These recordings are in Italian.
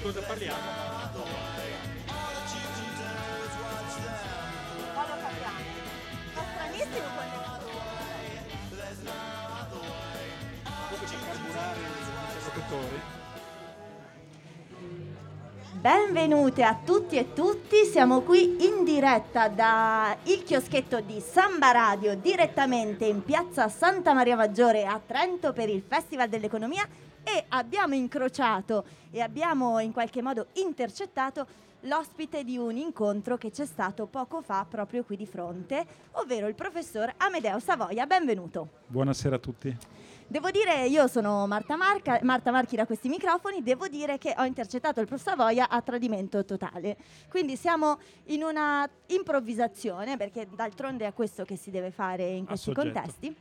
di cosa parliamo. Ma lo capiamo. Fa stranissimo carburare gli interlocutori. Benvenute a tutti e tutti, siamo qui in diretta da il chioschetto di Samba Radio direttamente in piazza Santa Maria Maggiore a Trento per il Festival dell'Economia e abbiamo incrociato e abbiamo in qualche modo intercettato l'ospite di un incontro che c'è stato poco fa proprio qui di fronte, ovvero il professor Amedeo Savoia. Benvenuto. Buonasera a tutti. Devo dire, io sono Marta, Marca, Marta Marchi da questi microfoni, devo dire che ho intercettato il professor Savoia a tradimento totale. Quindi siamo in una improvvisazione, perché d'altronde è questo che si deve fare in questi contesti.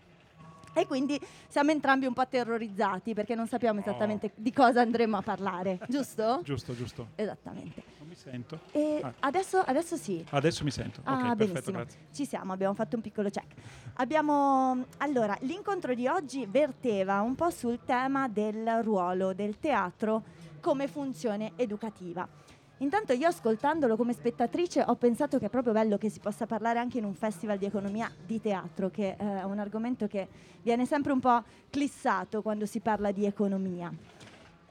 E quindi siamo entrambi un po' terrorizzati perché non sappiamo Oh. esattamente di cosa andremo a parlare, giusto? Giusto, giusto. Esattamente. Non mi sento. E Ah. adesso, adesso sì. Adesso mi sento. Ah, ok, perfetto, grazie. Ci siamo, abbiamo fatto un piccolo check. Abbiamo allora, l'incontro di oggi verteva un po' sul tema del ruolo del teatro come funzione educativa. Intanto io ascoltandolo come spettatrice ho pensato che è proprio bello che si possa parlare anche in un festival di economia di teatro, che eh, è un argomento che viene sempre un po' clissato quando si parla di economia.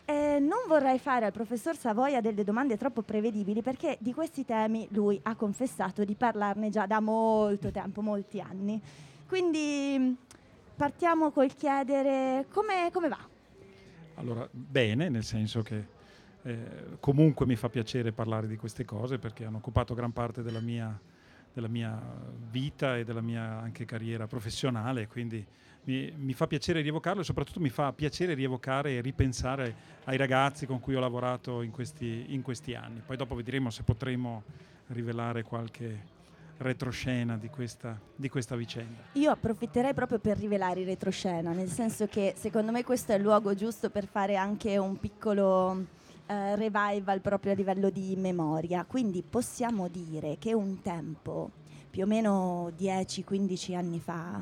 Eh, non vorrei fare al professor Savoia delle domande troppo prevedibili perché di questi temi lui ha confessato di parlarne già da molto tempo, molti anni. Quindi partiamo col chiedere come, come va? Allora, bene, nel senso che eh, comunque mi fa piacere parlare di queste cose perché hanno occupato gran parte della mia, della mia vita e della mia anche carriera professionale, quindi mi, mi fa piacere rievocarlo e soprattutto mi fa piacere rievocare e ripensare ai ragazzi con cui ho lavorato in questi, in questi anni. Poi dopo vedremo se potremo rivelare qualche retroscena di questa, di questa vicenda. Io approfitterei proprio per rivelare in retroscena, nel senso che secondo me questo è il luogo giusto per fare anche un piccolo eh, revival proprio a livello di memoria. Quindi possiamo dire che un tempo, più o meno 10-15 anni fa,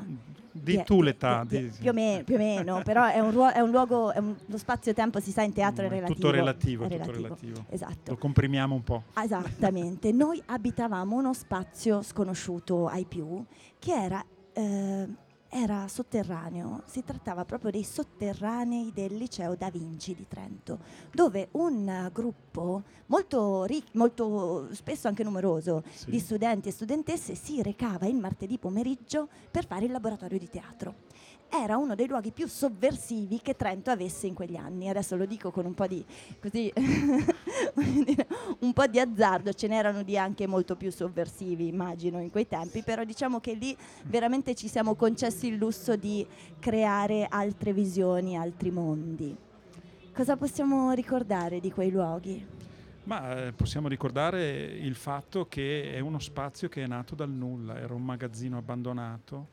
Di die- tu l'età. die- di- più, o me- più o meno, però è un, ruo- è un luogo, è un- lo spazio-tempo si sa in teatro è Mm, relativo. Tutto relativo, è tutto relativo. Esatto. Lo comprimiamo un po'. Esattamente, noi abitavamo uno spazio sconosciuto ai più che era, eh, era sotterraneo, si trattava proprio dei sotterranei del liceo Da Vinci di Trento, dove un gruppo molto, ric- molto spesso anche numeroso Sì. di studenti e studentesse si recava il martedì pomeriggio per fare il laboratorio di teatro. Era uno dei luoghi più sovversivi che Trento avesse in quegli anni. Adesso lo dico con un po' di così un po' di azzardo, ce n'erano di anche molto più sovversivi, immagino, in quei tempi, però diciamo che lì veramente ci siamo concessi il lusso di creare altre visioni, altri mondi. Cosa possiamo ricordare di quei luoghi? Ma eh, possiamo ricordare il fatto che è uno spazio che è nato dal nulla, era un magazzino abbandonato,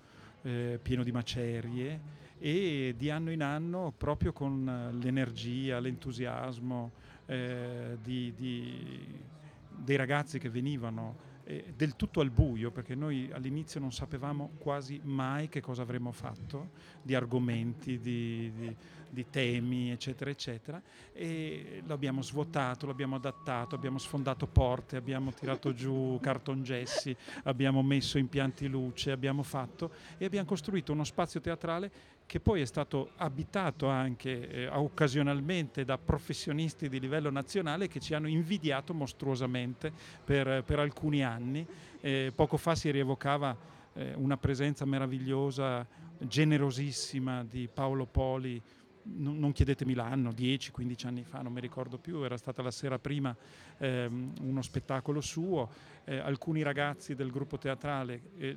eh, pieno di macerie e di anno in anno, proprio con l'energia, l'entusiasmo eh, di- di- dei ragazzi che venivano eh, del tutto al buio, perché noi all'inizio non sapevamo quasi mai che cosa avremmo fatto, di argomenti, di, di- di temi, eccetera, eccetera. E l'abbiamo svuotato, l'abbiamo adattato, abbiamo sfondato porte, abbiamo tirato giù cartongessi, abbiamo messo impianti luce, abbiamo fatto e abbiamo costruito uno spazio teatrale che poi è stato abitato anche eh, occasionalmente da professionisti di livello nazionale che ci hanno invidiato mostruosamente per, per alcuni anni. Eh, poco fa si rievocava eh, una presenza meravigliosa, generosissima di Paolo Poli non, chiedetemi l'anno, 10-15 anni fa, non mi ricordo più, era stata la sera prima ehm, uno spettacolo suo, eh, alcuni ragazzi del gruppo teatrale, eh,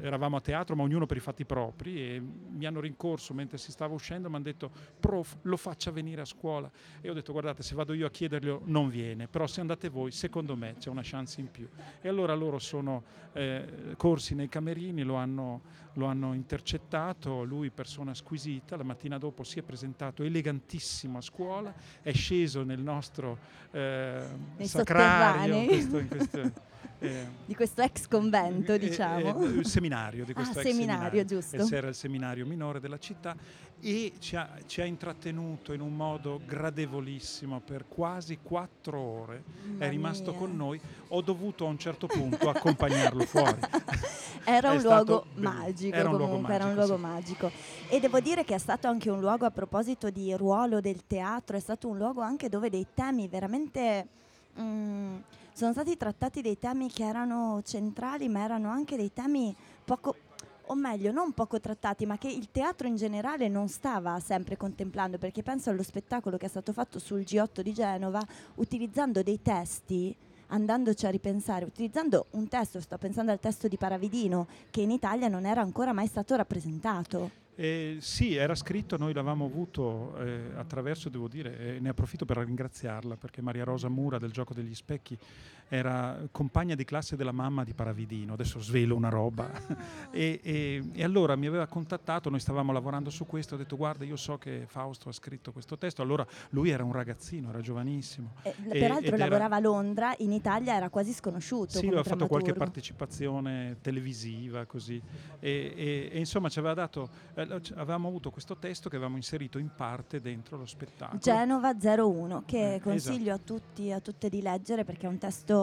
eravamo a teatro ma ognuno per i fatti propri e mi hanno rincorso mentre si stava uscendo, mi hanno detto prof lo faccia venire a scuola. E ho detto guardate se vado io a chiederglielo non viene, però se andate voi secondo me c'è una chance in più. E allora loro sono eh, corsi nei camerini, lo hanno, lo hanno intercettato, lui persona squisita, la mattina dopo si è presentato elegantissimo a scuola, è sceso nel nostro eh, sacrario, questo- in questo- eh, di questo ex convento, eh, diciamo. Eh, il seminario di ah, questo ah, ex seminario, seminario. giusto. Era il seminario minore della città e ci ha, ci ha, intrattenuto in un modo gradevolissimo per quasi quattro ore. Mamma È rimasto mia. con noi. Ho dovuto a un certo punto accompagnarlo fuori. Era un luogo magico, Era un luogo comunque, era un luogo sì. magico. E devo dire che è stato anche un luogo, a proposito di ruolo del teatro, è stato un luogo anche dove dei temi veramente... mm, sono stati trattati dei temi che erano centrali, ma erano anche dei temi poco, o meglio, non poco trattati, ma che il teatro in generale non stava sempre contemplando, perché penso allo spettacolo che è stato fatto sul G8 di Genova, utilizzando dei testi andandoci a ripensare, utilizzando un testo, sto pensando al testo di Paravidino, che in Italia non era ancora mai stato rappresentato. Eh, sì, era scritto, noi l'avevamo avuto eh, attraverso, devo dire, e ne approfitto per ringraziarla perché Maria Rosa Mura del Gioco degli Specchi era compagna di classe della mamma di Paravidino, adesso svelo una roba. e, e- e allora mi aveva contattato, noi stavamo lavorando su questo, ho detto guarda io so che Fausto ha scritto questo testo, allora lui era un ragazzino, era giovanissimo. Eh, E- peraltro ed era- lavorava a Londra, in Italia era quasi sconosciuto. Sì, aveva fatto qualche partecipazione televisiva, così. E, insomma ci aveva dato, eh, avevamo avuto questo testo che avevamo inserito in parte dentro lo spettacolo. Genova 01, che Eh, consiglio a tutti a tutte di leggere perché è un testo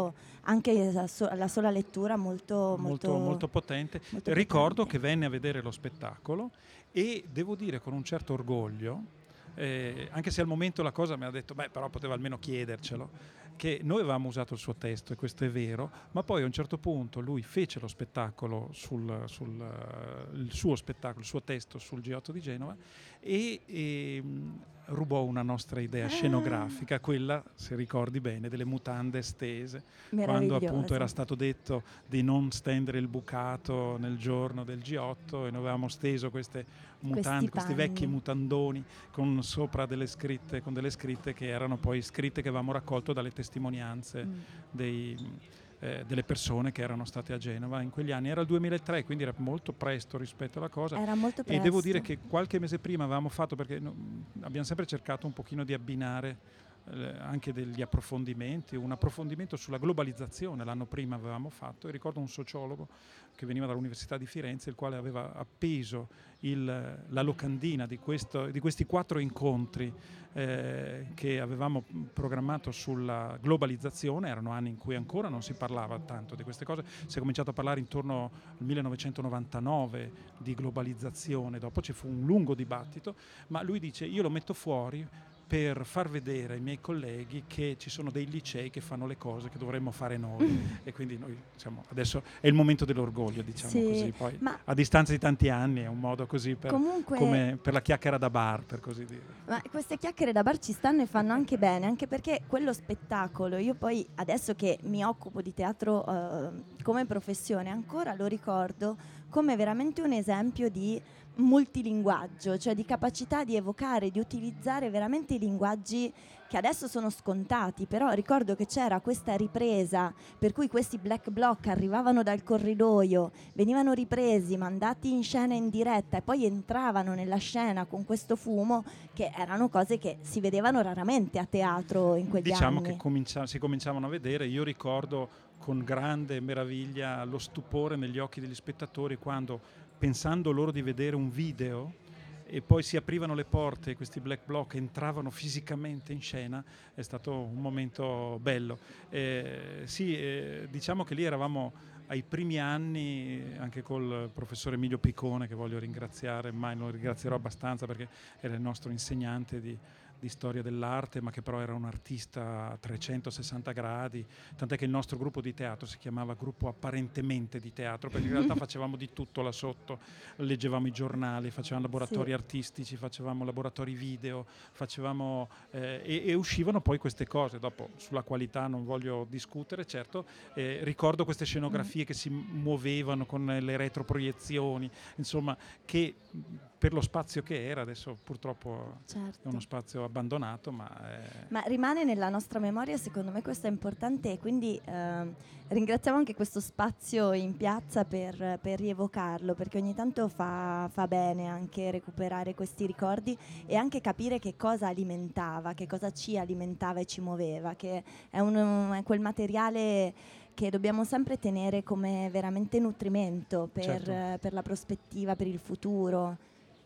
anche alla so- alla sola lettura molto, molto, molto potente. molto Ricordo potente. che venne a vedere lo spettacolo e devo dire con un certo orgoglio, eh, anche se al momento la cosa mi ha detto, beh però poteva almeno chiedercelo, che noi avevamo usato il suo testo e questo è vero, ma poi a un certo punto lui fece lo spettacolo sul, sul, eh, il suo spettacolo, il suo testo sul G8 di Genova e, e, mh, rubò una nostra idea Ah. scenografica, quella, se ricordi bene, delle mutande stese quando appunto era stato detto di non stendere il bucato nel giorno del G8 e noi avevamo steso queste mutande, questi, panni. vecchi mutandoni con sopra delle scritte, con delle scritte che erano poi scritte che avevamo raccolto dalle testimonianze Mm. dei, eh, delle persone che erano state a Genova in quegli anni. Era il 2003, quindi era molto presto rispetto alla cosa. Era molto E presto. devo dire che qualche mese prima avevamo fatto, perché no, abbiamo sempre cercato un pochino di abbinare anche degli approfondimenti, un approfondimento sulla globalizzazione. L'anno prima avevamo fatto e ricordo un sociologo che veniva dall'Università di Firenze il quale aveva appeso il- la locandina di, questo- di questi quattro incontri eh, che avevamo programmato sulla globalizzazione, erano anni in cui ancora non si parlava tanto di queste cose, si è cominciato a parlare intorno al 1999 di globalizzazione, dopo ci fu un lungo dibattito, ma lui dice io lo metto fuori per far vedere ai miei colleghi che ci sono dei licei che fanno le cose che dovremmo fare noi. E quindi noi diciamo, adesso è il momento dell'orgoglio diciamo Sì, così. Poi a distanza di tanti anni è un modo così per, comunque come per la chiacchiera da bar per così dire. Ma queste chiacchiere da bar ci stanno e fanno anche bene, anche perché quello spettacolo, io poi adesso che mi occupo di teatro eh, come professione, ancora lo ricordo come veramente un esempio di multilinguaggio, cioè di capacità di evocare, di utilizzare veramente i linguaggi che adesso sono scontati, però ricordo che c'era questa ripresa per cui questi black block arrivavano dal corridoio, venivano ripresi, mandati in scena in diretta e poi entravano nella scena con questo fumo che erano cose che si vedevano raramente a teatro in quegli diciamo anni. che comincia- si cominciavano a vedere io ricordo con grande meraviglia lo stupore negli occhi degli spettatori quando pensando loro di vedere un video e poi si aprivano le porte, questi black block entravano fisicamente in scena, è stato un momento bello. Eh, sì, eh, diciamo che lì eravamo ai primi anni, anche col professore Emilio Piccone, che voglio ringraziare, mai lo ringrazierò abbastanza perché era il nostro insegnante di, di storia dell'arte, ma che però era un artista a 360 gradi, tant'è che il nostro gruppo di teatro si chiamava gruppo apparentemente di teatro, perché in realtà facevamo di tutto là sotto, leggevamo i giornali, facevamo laboratori Sì. artistici, facevamo laboratori video, facevamo, eh, e, e uscivano poi queste cose, dopo sulla qualità non voglio discutere, certo, eh, ricordo queste scenografie che si muovevano con le retroproiezioni, insomma, che per lo spazio che era, adesso purtroppo è Certo. uno spazio abbandonato, ma è- Ma rimane nella nostra memoria, secondo me questo è importante e quindi ehm, ringraziamo anche questo spazio in piazza per, per rievocarlo, perché ogni tanto fa, fa bene anche recuperare questi ricordi e anche capire che cosa alimentava, che cosa ci alimentava e ci muoveva, che è, un- è quel materiale che dobbiamo sempre tenere come veramente nutrimento per, Certo. per la prospettiva, per il futuro,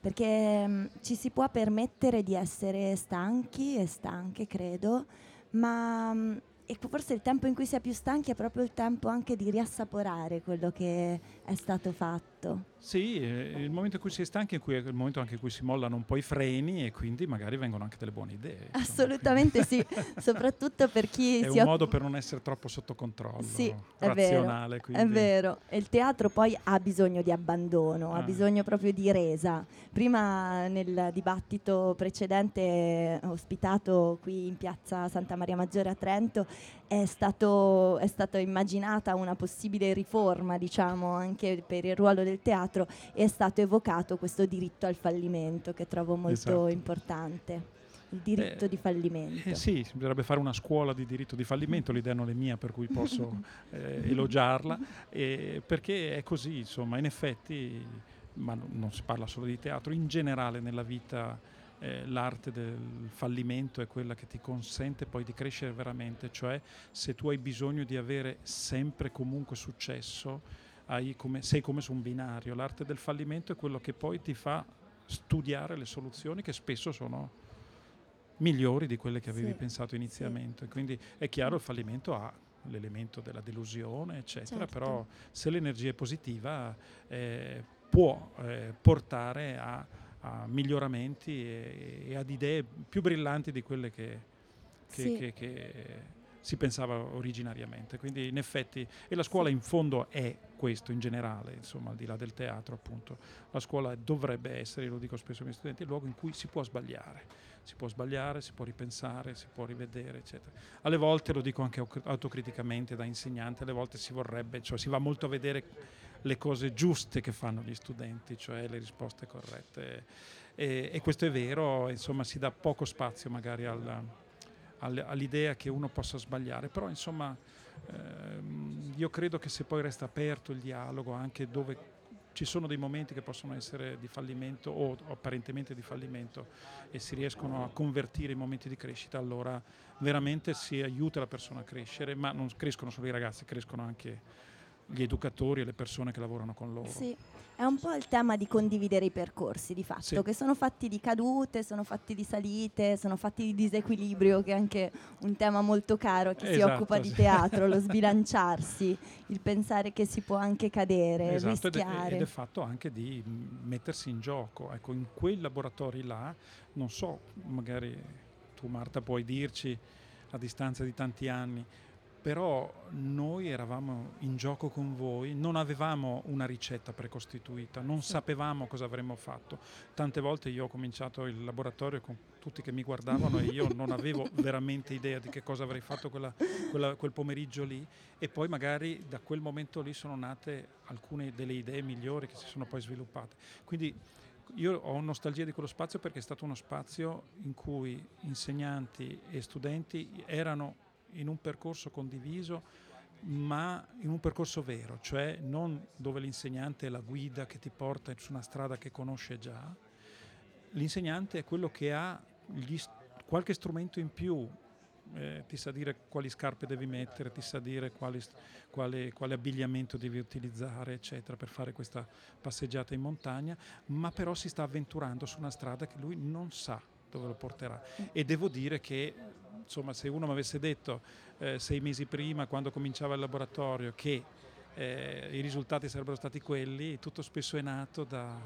perché mh, ci si può permettere di essere stanchi e stanche, credo, ma mh, e forse il tempo in cui si è più stanchi è proprio il tempo anche di riassaporare quello che è stato fatto. Sì, eh, il momento in cui si è stanchi è il momento anche in cui si mollano un po' i freni e quindi magari vengono anche delle buone idee. Assolutamente sì, soprattutto per chi È si un occupa modo per non essere troppo sotto controllo, Sì, è vero, razionale. È vero, e il teatro poi ha bisogno di abbandono, ha Ah. bisogno proprio di resa. Prima nel dibattito precedente ospitato qui in piazza Santa Maria Maggiore a Trento è, stato, è stata immaginata una possibile riforma, diciamo, anche per il ruolo del teatro e è stato evocato questo diritto al fallimento che trovo molto Esatto. importante. Il diritto Eh, di fallimento. Eh sì, bisognerebbe fare una scuola di diritto di fallimento, l'idea non è mia per cui posso eh, elogiarla, perché è così, insomma, in effetti, ma no- non si parla solo di teatro, in generale nella vita eh, l'arte del fallimento è quella che ti consente poi di crescere veramente, cioè se tu hai bisogno di avere sempre comunque successo, come- sei come su un binario, l'arte del fallimento è quello che poi ti fa studiare le soluzioni che spesso sono migliori di quelle che avevi Sì, pensato inizialmente. Quindi è chiaro il fallimento ha l'elemento della delusione, eccetera, Certo. però se l'energia è positiva eh, può eh, portare a, a miglioramenti e, e ad idee più brillanti di quelle che, che- Sì. che- che si pensava originariamente. Quindi in effetti, e la scuola in fondo è questo in generale, insomma, al di là del teatro appunto, la scuola dovrebbe essere, lo dico spesso ai miei studenti, il luogo in cui si può sbagliare. Si può sbagliare, si può ripensare, si può rivedere, eccetera. Alle volte, lo dico anche au- autocriticamente da insegnante, alle volte si vorrebbe, cioè si va molto a vedere le cose giuste che fanno gli studenti, cioè le risposte corrette. E, e questo è vero, insomma, si dà poco spazio magari al- al- all'idea che uno possa sbagliare, però insomma ehm, io credo che se poi resta aperto il dialogo anche dove ci sono dei momenti che possono essere di fallimento o, apparentemente di fallimento e si riescono a convertire in momenti di crescita, allora veramente si aiuta la persona a crescere, ma non crescono solo i ragazzi, crescono anche gli educatori e le persone che lavorano con loro. Sì, è un po' il tema di condividere i percorsi di fatto, Sì. che sono fatti di cadute, sono fatti di salite, sono fatti di disequilibrio, che è anche un tema molto caro a chi si Esatto, occupa di sì. teatro, lo sbilanciarsi, il pensare che si può anche cadere, Esatto, ed è, rischiare. ed è fatto anche di mettersi in gioco. Ecco, in quei laboratori là, non so, magari tu Marta puoi dirci a distanza di tanti anni, però noi eravamo in gioco con voi, non avevamo una ricetta precostituita, non Sì. sapevamo cosa avremmo fatto. Tante volte io ho cominciato il laboratorio con tutti che mi guardavano e io non avevo veramente idea di che cosa avrei fatto quella- quella- quel pomeriggio lì e poi magari da quel momento lì sono nate alcune delle idee migliori che si sono poi sviluppate. Quindi io ho nostalgia di quello spazio perché è stato uno spazio in cui insegnanti e studenti erano in un percorso condiviso, ma in un percorso vero, cioè non dove l'insegnante è la guida che ti porta su una strada che conosce già. L'insegnante è quello che ha gli qualche strumento in più, eh, ti sa dire quali scarpe devi mettere, ti sa dire quali st- quale, quale abbigliamento devi utilizzare, eccetera, per fare questa passeggiata in montagna, ma però si sta avventurando su una strada che lui non sa dove lo porterà. E devo dire che, insomma, se uno mi avesse detto eh, sei mesi prima, quando cominciava il laboratorio, che eh, i risultati sarebbero stati quelli, tutto spesso è nato da,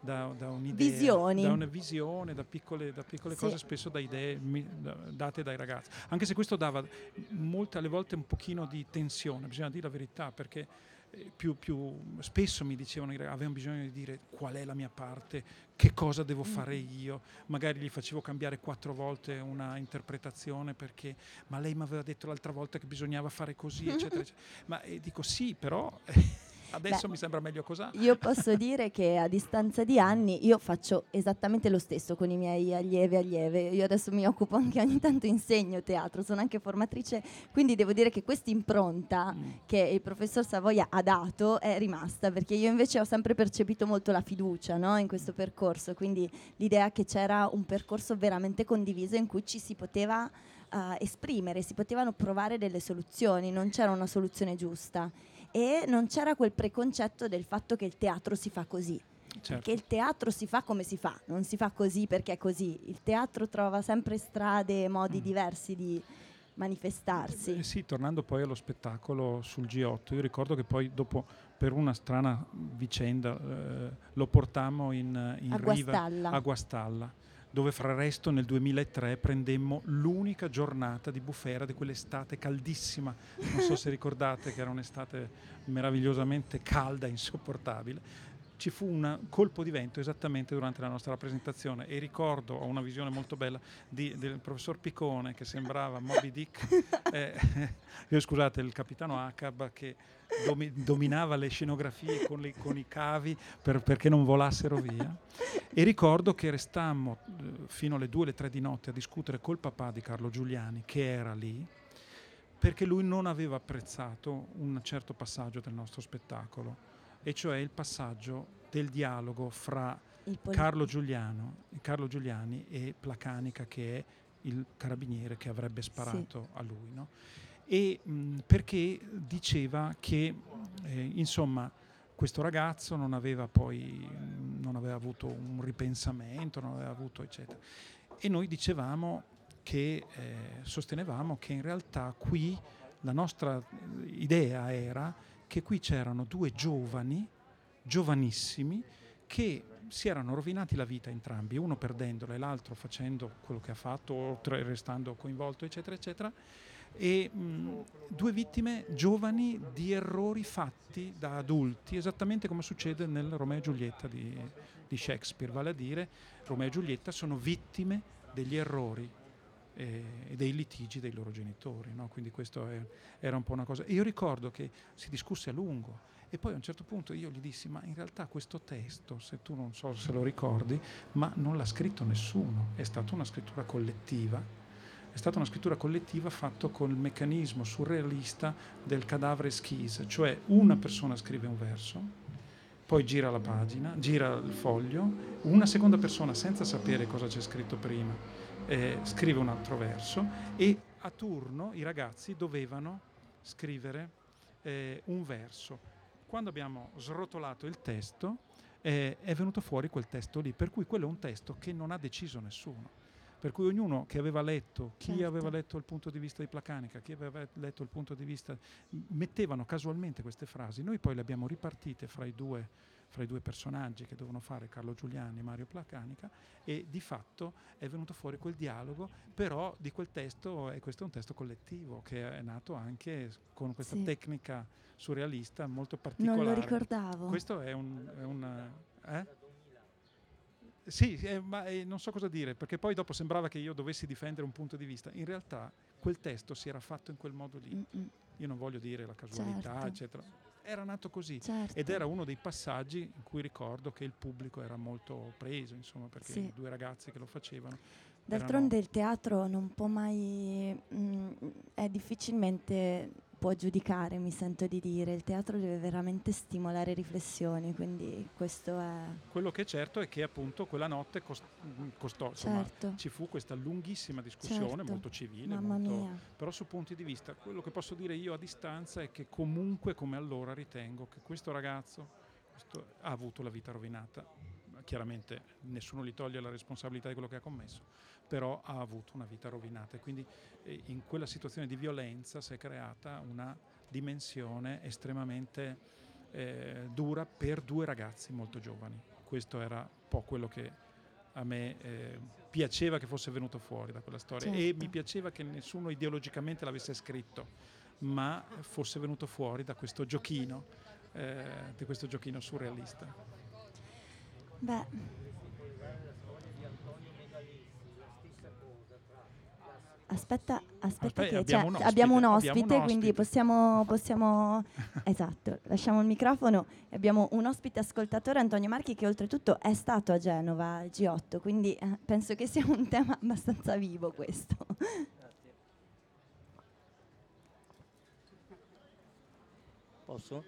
da, da un'idea, Visioni. da una visione, da piccole, da piccole Sì. cose, spesso da idee mi- da- date dai ragazzi. Anche se questo dava molte alle volte un pochino di tensione, bisogna dire la verità, perché più, più spesso mi dicevano, avevano bisogno di dire qual è la mia parte, che cosa devo fare io, magari gli facevo cambiare quattro volte una interpretazione perché, ma lei mi aveva detto l'altra volta che bisognava fare così, eccetera, eccetera. Ma eh, dico sì, però adesso Beh, mi sembra meglio così. Io posso dire che a distanza di anni io faccio esattamente lo stesso con i miei allievi e allieve. Io adesso mi occupo anche ogni tanto insegno teatro, sono anche formatrice, quindi devo dire che questa impronta Mm. che il professor Savoia ha dato è rimasta, perché io invece ho sempre percepito molto la fiducia no, in questo percorso, quindi l'idea che c'era un percorso veramente condiviso in cui ci si poteva uh, esprimere, si potevano provare delle soluzioni, non c'era una soluzione giusta e non c'era quel preconcetto del fatto che il teatro si fa così. Certo. Perché il teatro si fa come si fa, non si fa così perché è così. Il teatro trova sempre strade e modi mm. diversi di manifestarsi. Eh, sì, tornando poi allo spettacolo sul G8, io ricordo che poi dopo per una strana vicenda eh, lo portammo in, in a riva Guastalla. a Guastalla dove fra resto nel 2003 prendemmo l'unica giornata di bufera di quell'estate caldissima, non so se ricordate che era un'estate meravigliosamente calda, insopportabile, ci fu un colpo di vento esattamente durante la nostra rappresentazione. E ricordo, ho una visione molto bella di, del professor Piccone che sembrava Moby Dick, eh, io scusate il capitano Acab che domi, dominava le scenografie con, le, con i cavi per, perché non volassero via. E ricordo che restammo eh, fino alle 2 alle 3 di notte a discutere col papà di Carlo Giuliani che era lì perché lui non aveva apprezzato un certo passaggio del nostro spettacolo e cioè il passaggio del dialogo fra Carlo, Giuliano, Carlo Giuliani e Placanica che è il carabiniere che avrebbe sparato sì. a lui. No? E mh, perché diceva che eh, insomma questo ragazzo non aveva poi non aveva avuto un ripensamento, non aveva avuto eccetera. E noi dicevamo che eh, sostenevamo che in realtà qui la nostra idea era che qui c'erano due giovani, giovanissimi, che si erano rovinati la vita entrambi, uno perdendola e l'altro facendo quello che ha fatto, restando coinvolto, eccetera, eccetera, e mh, due vittime giovani di errori fatti da adulti, esattamente come succede nel Romeo e Giulietta di, di Shakespeare, vale a dire Romeo e Giulietta sono vittime degli errori e, dei litigi dei loro genitori. No? Quindi questo è, era un po' una cosa. E io ricordo che si discusse a lungo e poi a un certo punto io gli dissi, ma in realtà questo testo, se tu non so se lo ricordi, ma non l'ha scritto nessuno, è stata una scrittura collettiva. È stata una scrittura collettiva fatta con il meccanismo surrealista del cadavere schise, cioè una persona scrive un verso, poi gira la pagina, gira il foglio, una seconda persona senza sapere cosa c'è scritto prima eh, scrive un altro verso e a turno i ragazzi dovevano scrivere eh, un verso. Quando abbiamo srotolato il testo eh, è venuto fuori quel testo lì, per cui quello è un testo che non ha deciso nessuno. Per cui ognuno che aveva letto, chi certo. aveva letto il punto di vista di Placanica, chi aveva letto il punto di vista, mettevano casualmente queste frasi, noi poi le abbiamo ripartite fra i due fra i due personaggi che devono fare Carlo Giuliani e Mario Placanica e di fatto è venuto fuori quel dialogo, però di quel testo, e questo è un testo collettivo che è nato anche con questa sì. tecnica surrealista molto particolare. Non lo ricordavo. Questo è un... È un eh? Sì, eh, ma eh, non so cosa dire, perché poi dopo sembrava che io dovessi difendere un punto di vista. In realtà quel testo si era fatto in quel modo lì. Mm-mm. Io non voglio dire la casualità, certo. eccetera era nato così certo. ed era uno dei passaggi in cui ricordo che il pubblico era molto preso, insomma, perché sì. i due ragazzi che lo facevano. D'altronde il teatro non può mai, mh, mm, è difficilmente può giudicare, mi sento di dire. Il teatro deve veramente stimolare riflessioni, quindi questo è... Quello che è certo è che appunto quella notte cost- costò, insomma, certo. ci fu questa lunghissima discussione, certo. molto civile, molto, però su punti di vista. Quello che posso dire io a distanza è che comunque come allora ritengo che questo ragazzo questo, ha avuto la vita rovinata. Chiaramente nessuno gli toglie la responsabilità di quello che ha commesso, però ha avuto una vita rovinata e quindi eh, in quella situazione di violenza si è creata una dimensione estremamente eh, dura per due ragazzi molto giovani. Questo era un po' quello che a me eh, piaceva che fosse venuto fuori da quella storia certo. e mi piaceva che nessuno ideologicamente l'avesse scritto, ma fosse venuto fuori da questo giochino, eh, di questo giochino surrealista. Beh, Aspetta, aspetta, che abbiamo, un ospite, abbiamo un ospite, abbiamo un quindi possiamo, possiamo esatto, lasciamo il microfono. Abbiamo un ospite ascoltatore, Antonio Marchi, che oltretutto è stato a Genova al G8, quindi eh, penso che sia un tema abbastanza vivo questo. Posso?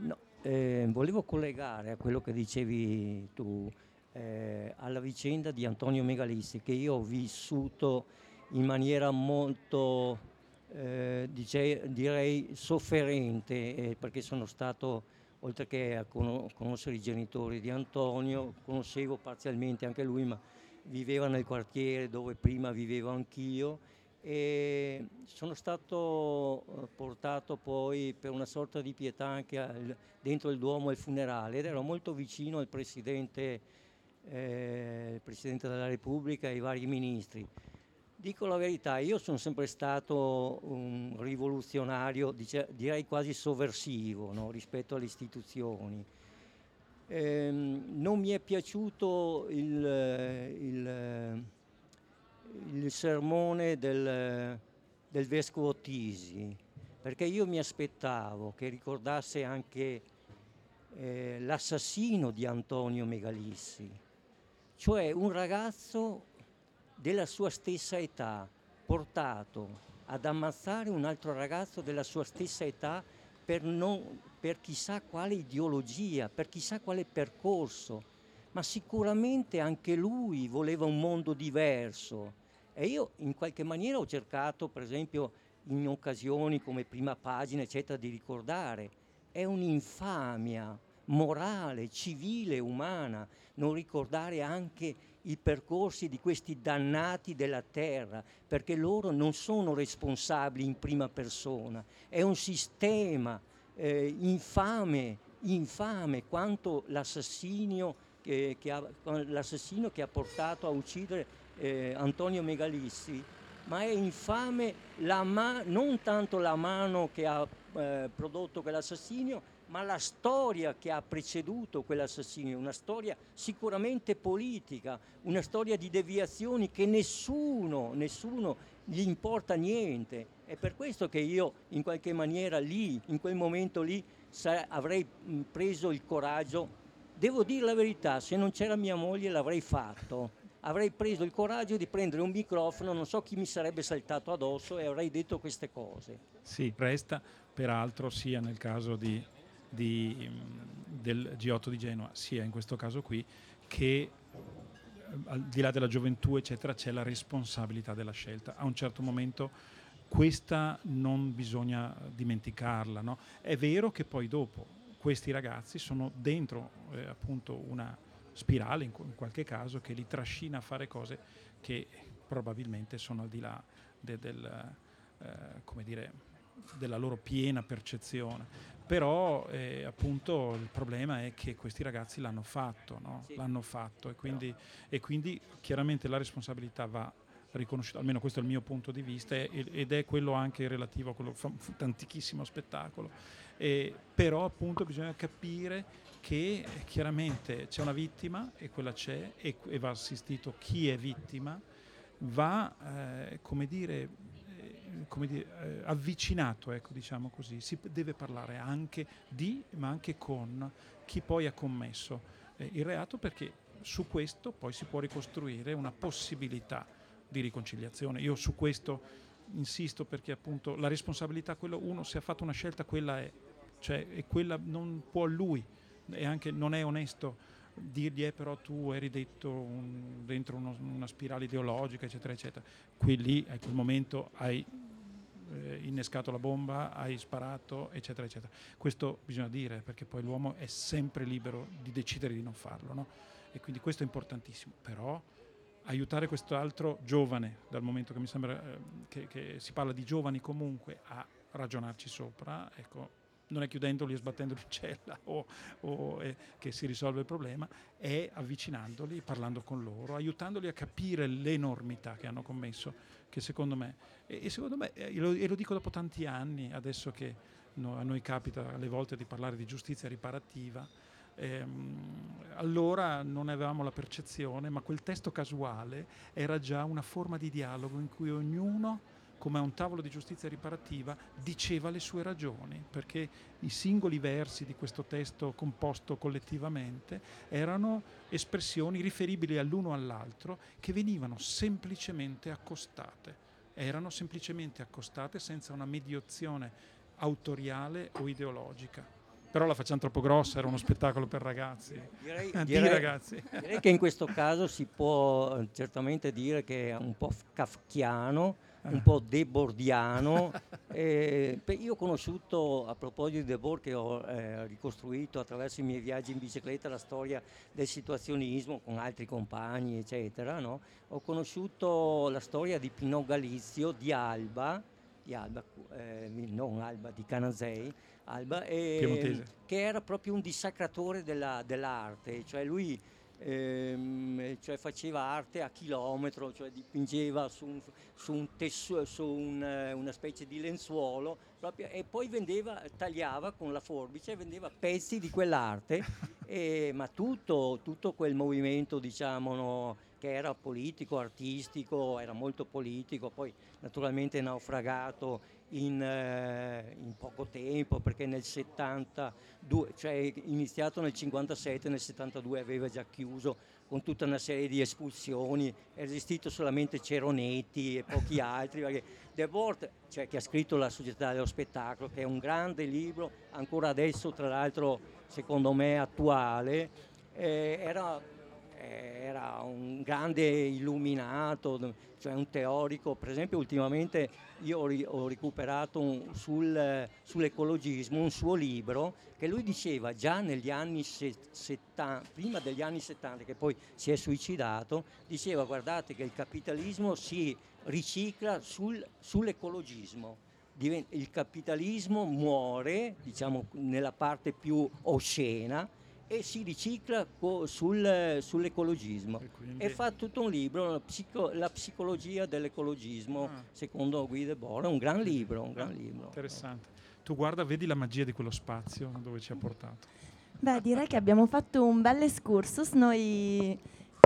No, eh, volevo collegare a quello che dicevi tu, eh, alla vicenda di Antonio Megalissi, che io ho vissuto in maniera molto, eh, dice, direi, sofferente, eh, perché sono stato, oltre che a con- conoscere i genitori di Antonio, conoscevo parzialmente anche lui, ma viveva nel quartiere dove prima vivevo anch'io e sono stato eh, portato poi per una sorta di pietà anche al, dentro il Duomo al funerale ed ero molto vicino al Presidente, eh, Presidente della Repubblica e ai vari ministri. Dico la verità, io sono sempre stato un rivoluzionario, direi quasi sovversivo no, rispetto alle istituzioni. Eh, non mi è piaciuto il, il, il sermone del, del, vescovo Tisi, perché io mi aspettavo che ricordasse anche eh, l'assassino di Antonio Megalissi, cioè un ragazzo della sua stessa età, portato ad ammazzare un altro ragazzo della sua stessa età per, non, per chissà quale ideologia, per chissà quale percorso, ma sicuramente anche lui voleva un mondo diverso. E io in qualche maniera ho cercato, per esempio, in occasioni come prima pagina, eccetera, di ricordare, è un'infamia morale, civile, umana, non ricordare anche i percorsi di questi dannati della terra, perché loro non sono responsabili in prima persona, è un sistema eh, infame, infame quanto l'assassinio che, che, ha, l'assassino che ha portato a uccidere eh, Antonio Megalissi, ma è infame ma- non tanto la mano che ha eh, prodotto quell'assassinio, ma la storia che ha preceduto quell'assassinio, una storia sicuramente politica, una storia di deviazioni che nessuno, nessuno gli importa niente. È per questo che io in qualche maniera lì, in quel momento lì, avrei preso il coraggio. Devo dire la verità, se non c'era mia moglie l'avrei fatto. Avrei preso il coraggio di prendere un microfono, non so chi mi sarebbe saltato addosso e avrei detto queste cose. Sì, resta peraltro sia nel caso di di, del G8 di Genova, sia in questo caso qui, che al di là della gioventù, eccetera, c'è la responsabilità della scelta. A un certo momento questa non bisogna dimenticarla. No? È vero che poi dopo questi ragazzi sono dentro eh, appunto una spirale, in, in, qualche caso, che li trascina a fare cose che probabilmente sono al di là de, del, eh, dire, della loro piena percezione però eh, appunto il problema è che questi ragazzi l'hanno fatto, no? sì. l'hanno fatto e quindi, e quindi, chiaramente la responsabilità va riconosciuta, almeno questo è il mio punto di vista ed è quello anche relativo a quello antichissimo spettacolo. E, però appunto bisogna capire che chiaramente c'è una vittima e quella c'è e, e va assistito chi è vittima, va eh, come dire dire, eh, avvicinato, ecco, diciamo così. Si deve parlare anche di, ma anche con chi poi ha commesso eh, il reato perché su questo poi si può ricostruire una possibilità di riconciliazione. Io su questo insisto perché appunto la responsabilità, quello uno se ha fatto una scelta quella è, cioè e quella non può lui e anche non è onesto dirgli eh, però tu eri detto un, dentro uno, una spirale ideologica eccetera eccetera qui lì a quel momento hai eh, innescato la bomba, hai sparato, eccetera, eccetera. Questo bisogna dire perché poi l'uomo è sempre libero di decidere di non farlo, no? E quindi questo è importantissimo. Però aiutare quest'altro giovane, dal momento che mi sembra eh, che, che, si parla di giovani comunque, a ragionarci sopra, ecco, non è chiudendoli e sbattendoli in cella o, o eh, che si risolve il problema, è avvicinandoli, parlando con loro, aiutandoli a capire l'enormità che hanno commesso, che secondo me, e, e secondo me, e lo, e lo, dico dopo tanti anni, adesso che no, a noi capita alle volte di parlare di giustizia riparativa, ehm, allora non avevamo la percezione, ma quel testo casuale era già una forma di dialogo in cui ognuno come a un tavolo di giustizia riparativa, diceva le sue ragioni, perché i singoli versi di questo testo composto collettivamente erano espressioni riferibili all'uno all'altro che venivano semplicemente accostate, erano semplicemente accostate senza una mediazione autoriale o ideologica Però la facciamo troppo grossa, era uno spettacolo per ragazzi. Direi, Di direi- ragazzi. direi che in questo caso si può eh, certamente dire che è un po' kafkiano, un po' debordiano. eh, io ho conosciuto, a proposito di Debord, che ho eh, ricostruito attraverso i miei viaggi in bicicletta la storia del situazionismo con altri compagni, eccetera, no? ho conosciuto la storia di Pinot Galizio, di Alba, di Alba eh, non Alba, di Canazei, Alba, e- Piemontese. che era proprio un dissacratore della- dell'arte, cioè lui ehm, cioè faceva arte a chilometro, cioè dipingeva su, un, su, un tessu- su un, una specie di lenzuolo proprio, e poi vendeva, tagliava con la forbice e vendeva pezzi di quell'arte, e- ma tutto, tutto quel movimento diciamo no, che era politico, artistico, era molto politico, poi naturalmente naufragato in, eh, in poco tempo perché nel 72, cioè iniziato nel 57, nel 72 aveva già chiuso con tutta una serie di espulsioni, è resistito solamente Ceronetti e pochi altri, perché Debord, cioè, che ha scritto La società dello spettacolo, che è un grande libro, ancora adesso tra l'altro secondo me attuale, eh, era era un grande illuminato, cioè un teorico. Per esempio, ultimamente io ho, recuperato un- sul- sull'ecologismo un suo libro che lui diceva già negli anni se- 70, prima degli anni 70, che poi si è suicidato, diceva guardate che il capitalismo si ricicla sul- sull'ecologismo. Il capitalismo muore, diciamo, nella parte più oscena e si ricicla co- sul- sull'ecologismo. E quindi- E fa tutto un libro, la, psico- la psicologia dell'ecologismo, Ah. secondo Guy Debord, è un gran libro, un gran Ah, libro. Interessante. Tu guarda, vedi la magia di quello spazio dove ci ha portato. Beh, direi che abbiamo fatto un bel excursus. Noi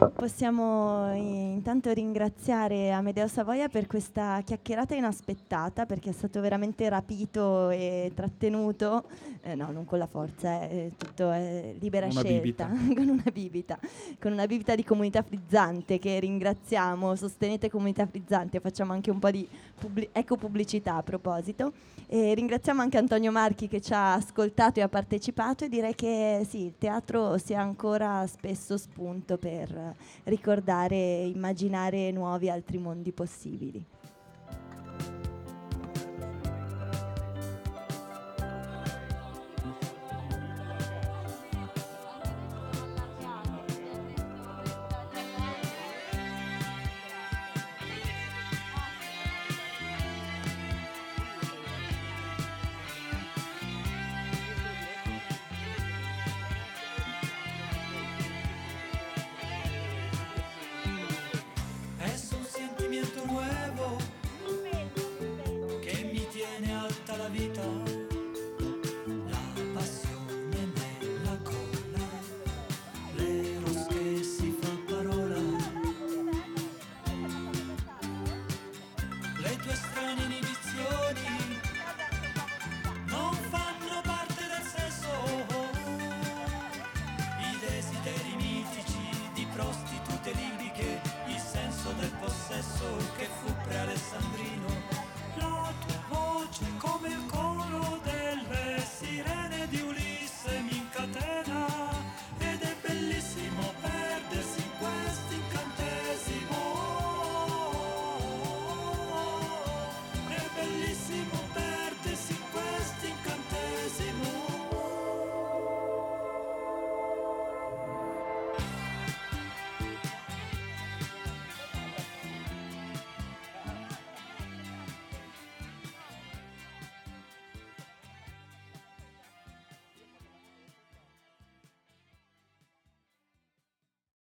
possiamo eh, intanto ringraziare Amedeo Savoia per questa chiacchierata inaspettata, perché è stato veramente rapito e trattenuto. Eh, no, non con la forza, è tutto è libera Una scelta, con una bibita, con una bibita di comunità frizzante che ringraziamo. Sostenete comunità frizzante, facciamo anche un po' di pubblic- ecco pubblicità a proposito. E ringraziamo anche Antonio Marchi che ci ha ascoltato e ha partecipato e direi che sì, il teatro sia ancora spesso spunto per ricordare e immaginare nuovi altri mondi possibili.